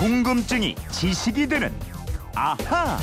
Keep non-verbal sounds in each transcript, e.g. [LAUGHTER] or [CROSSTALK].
궁금증이 지식이 되는 아하.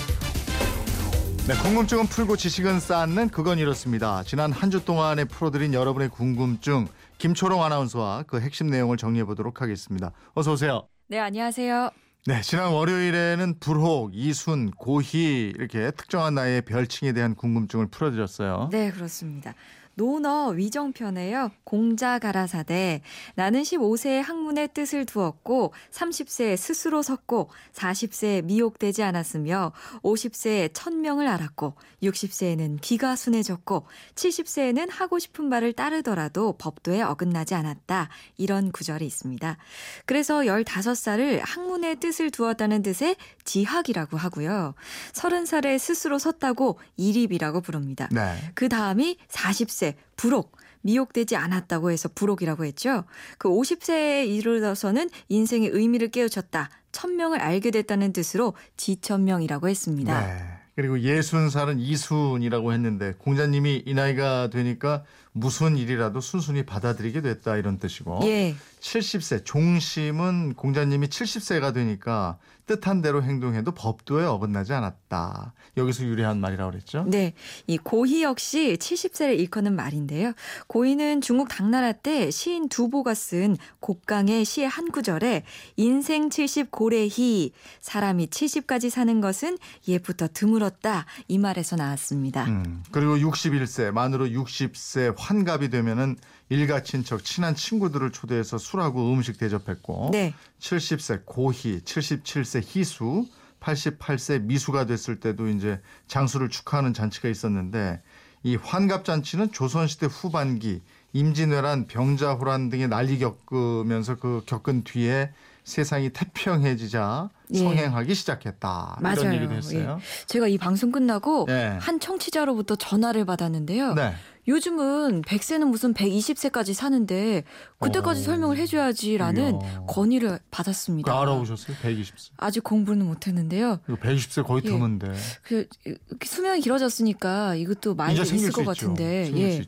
네, 궁금증은 풀고 지식은 쌓는 그건 이렇습니다. 지난 한 주 동안에 풀어드린 여러분의 궁금증 김초롱 아나운서와 그 핵심 내용을 정리해 보도록 하겠습니다. 어서 오세요. 네, 안녕하세요. 네, 지난 월요일에는 불혹, 이순, 고희 이렇게 특정한 나이의 별칭에 대한 궁금증을 풀어드렸어요. 네, 그렇습니다. 노너 위정편에요. 공자 가라사대 나는 15세에 학문의 뜻을 두었고 30세에 스스로 섰고 40세에 미혹되지 않았으며 50세에 천명을 알았고 60세에는 귀가 순해졌고 70세에는 하고 싶은 말을 따르더라도 법도에 어긋나지 않았다. 이런 구절이 있습니다. 그래서 15살을 학문의 뜻을 두었다는 뜻의 지학이라고 하고요. 30살에 스스로 섰다고 이립이라고 부릅니다. 네. 그 다음이 40세 불혹 미혹되지 않았다고 해서 불혹이라고 했죠. 그 50세에 이르러서는 인생의 의미를 깨우쳤다. 천명을 알게 됐다는 뜻으로 지천명이라고 했습니다. 네. 그리고 예순 살은 이순이라고 했는데 공자님이 이 나이가 되니까 무슨 일이라도 순순히 받아들이게 됐다 이런 뜻이고 예. 70세 종심은 공자님이 70세가 되니까 뜻한 대로 행동해도 법도에 어긋나지 않았다. 여기서 유래한 말이라고 그랬죠? 네. 이 고희 역시 70세를 일컫는 말인데요. 고희는 중국 당나라 때 시인 두보가 쓴 곡강의 시의 한 구절에 인생 70 고래희 사람이 70까지 사는 것은 예부터 드물었다. 이 말에서 나왔습니다. 음, 그리고 61세 만으로 60세 환갑이 되면은 일가 친척 친한 친구들을 초대해서 술 하고 음식 대접했고 네. 70세 고희, 77세 희수, 88세 미수가 됐을 때도 이제 장수를 축하하는 잔치가 있었는데 이 환갑 잔치는 조선시대 후반기 임진왜란, 병자호란 등의 난리 겪으면서 그 겪은 뒤에 세상이 태평해지자 예. 성행하기 시작했다. 맞아요. 이런 얘기도 했어요. 제가 이 방송 끝나고 예. 한 청취자로부터 전화를 받았는데요. 네. 요즘은 100세는 무슨 120세까지 사는데 그때까지 어. 설명을 해줘야지라는 이야. 건의를 그 받았습니다. 알아보셨어요? 120세. 아직 공부는 못했는데요. 이거 120세 거의 예. 드문데. 그 이렇게 수명이 길어졌으니까 이것도 많이 있을 것수 같은데 예.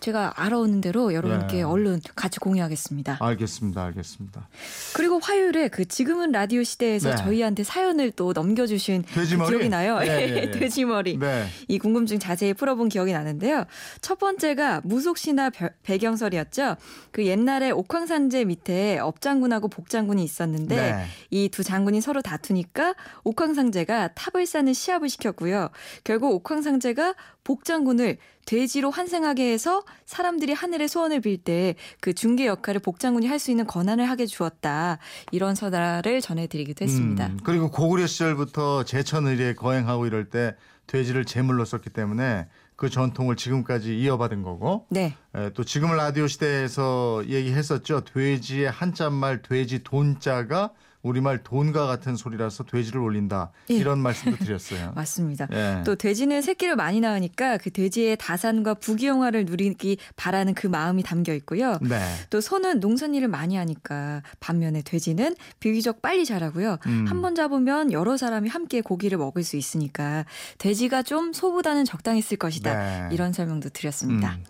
제가 알아오는 대로 여러분께 예. 얼른 같이 공유하겠습니다. 알겠습니다. 알겠습니다. 그리고 화요일에 그 지금은 라디오 시대에서 네. 저희한테 사연을 또 넘겨주신 그 돼지머리? 기억이 나요. 예, 예, 예. 돼지머리. 네. 이 궁금증 자세히 풀어본 기억이 나는데요. 첫 번째가 무속 신화 벼- 배경설이었죠. 그 옛날에 옥황산제 밑에 업장군하고 복장군이 있었는데 네. 이두 장군이 서로 다투니까 옥황상제가 탑을 쌓는 시합을 시켰고요. 결국 옥황상제가 복장군을 돼지로 환생하게 해서 사람들이 하늘의 소원을 빌 때 그 중개 역할을 복장군이 할 수 있는 권한을 하게 주었다. 이런 서다를 전해드리기도 했습니다. 음, 그리고 고구려 시절부터 제천의례 거행하고 이럴 때 돼지를 제물로 썼기 때문에 그 전통을 지금까지 이어받은 거고 네. 에, 또 지금 라디오 시대에서 얘기했었죠. 돼지의 한자말 돼지 돈자가 우리말 돈과 같은 소리라서 돼지를 올린다. 예. 이런 말씀도 드렸어요. [LAUGHS] 맞습니다. 예. 또 돼지는 새끼를 많이 낳으니까 그 돼지의 다산과 부귀영화를 누리기 바라는 그 마음이 담겨 있고요. 네. 또 소는 농산일을 많이 하니까 반면에 돼지는 비교적 빨리 자라고요. 음. 한번 잡으면 여러 사람이 함께 고기를 먹을 수 있으니까 돼지가 좀 소보다는 적당히 쓸 것이다. 네. 이런 설명도 드렸습니다. 음.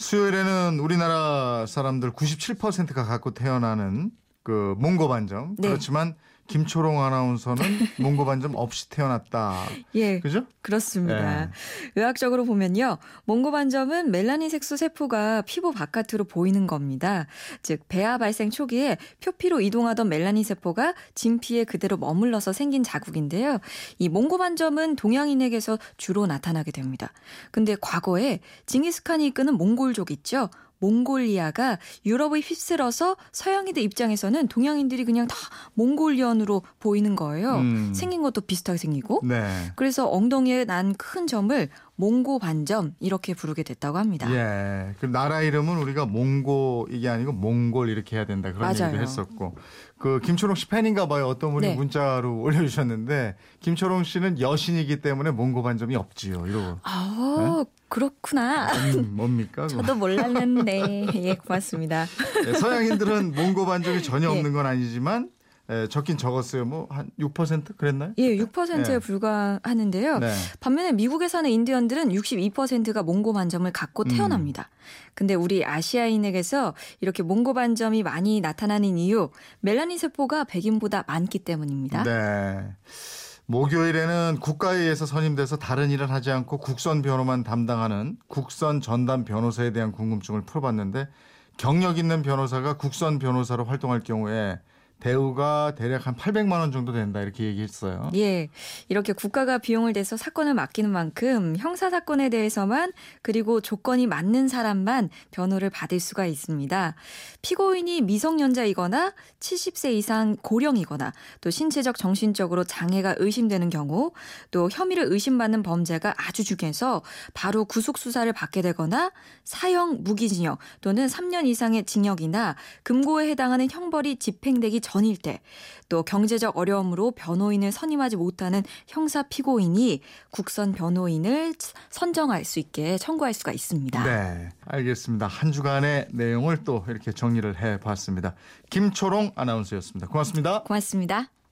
수요일에는 우리나라 사람들 97%가 갖고 태어나는 그 몽고 반점. 네. 그렇지만 김초롱 아나운서는 [LAUGHS] 몽고 반점 없이 태어났다. 예, 그죠? 그렇습니다. 네. 의학적으로 보면요. 몽고 반점은 멜라닌 색소 세포가 피부 바깥으로 보이는 겁니다. 즉 배아 발생 초기에 표피로 이동하던 멜라닌 세포가 진피에 그대로 머물러서 생긴 자국인데요. 이 몽고 반점은 동양인에게서 주로 나타나게 됩니다. 근데 과거에 징기스칸이 이끄는 몽골족 있죠. 몽골리아가 유럽의 휩쓸어서 서양인들 입장에서는 동양인들이 그냥 다 몽골리언으로 보이는 거예요. 음. 생긴 것도 비슷하게 생기고. 네. 그래서 엉덩이에 난 큰 점을 몽고 반점 이렇게 부르게 됐다고 합니다. 예. 그 나라 이름은 우리가 몽고 이게 아니고 몽골 이렇게 해야 된다 그런 맞아요. 얘기도 했었고 그 김초롱 씨 팬인가 봐요. 어떤 분이 네. 문자로 [LAUGHS] 올려 주셨는데 김초롱 씨는 여신이기 때문에 몽고 반점이 없지요. 이러고 아, 그렇구나. 음, 뭡니까? 저도 몰랐는데. 예, 고맙습니다. 네, 서양인들은 몽고 반점이 전혀 예. 없는 건 아니지만 에, 적긴 적었어요. 뭐 한 6% 그랬나요? 예, 6%에 네. 불과하는데요. 네. 반면에 미국에 사는 인디언들은 62%가 몽고 반점을 갖고 음. 태어납니다. 근데 우리 아시아인에게서 이렇게 몽고 반점이 많이 나타나는 이유 멜라닌 세포가 백인보다 많기 때문입니다. 네. 목요일에는 국가에 의해서 선임돼서 다른 일을 하지 않고 국선 변호만 담당하는 국선 전담 변호사에 대한 궁금증을 풀어봤는데 경력 있는 변호사가 국선 변호사로 활동할 경우에 대우가 대략 한 800만 원 정도 된다 이렇게 얘기했어요. 예. 이렇게 국가가 비용을 대서 사건을 맡기는 만큼 형사 사건에 대해서만 그리고 조건이 맞는 사람만 변호를 받을 수가 있습니다. 피고인이 미성년자이거나 70세 이상 고령이거나 또 신체적 정신적으로 장애가 의심되는 경우 또 혐의를 의심받는 범죄가 아주 중해서 바로 구속 수사를 받게 되거나 사형 무기징역 또는 3년 이상의 징역이나 금고에 해당하는 형벌이 집행되기 전일 때 또 경제적 어려움으로 변호인을 선임하지 못하는 형사 피고인이 국선 변호인을 선정할 수 있게 청구할 수가 있습니다. 네, 알겠습니다. 한 주간의 내용을 또 이렇게 정리를 해봤습니다. 김초롱 아나운서였습니다. 고맙습니다. 고맙습니다.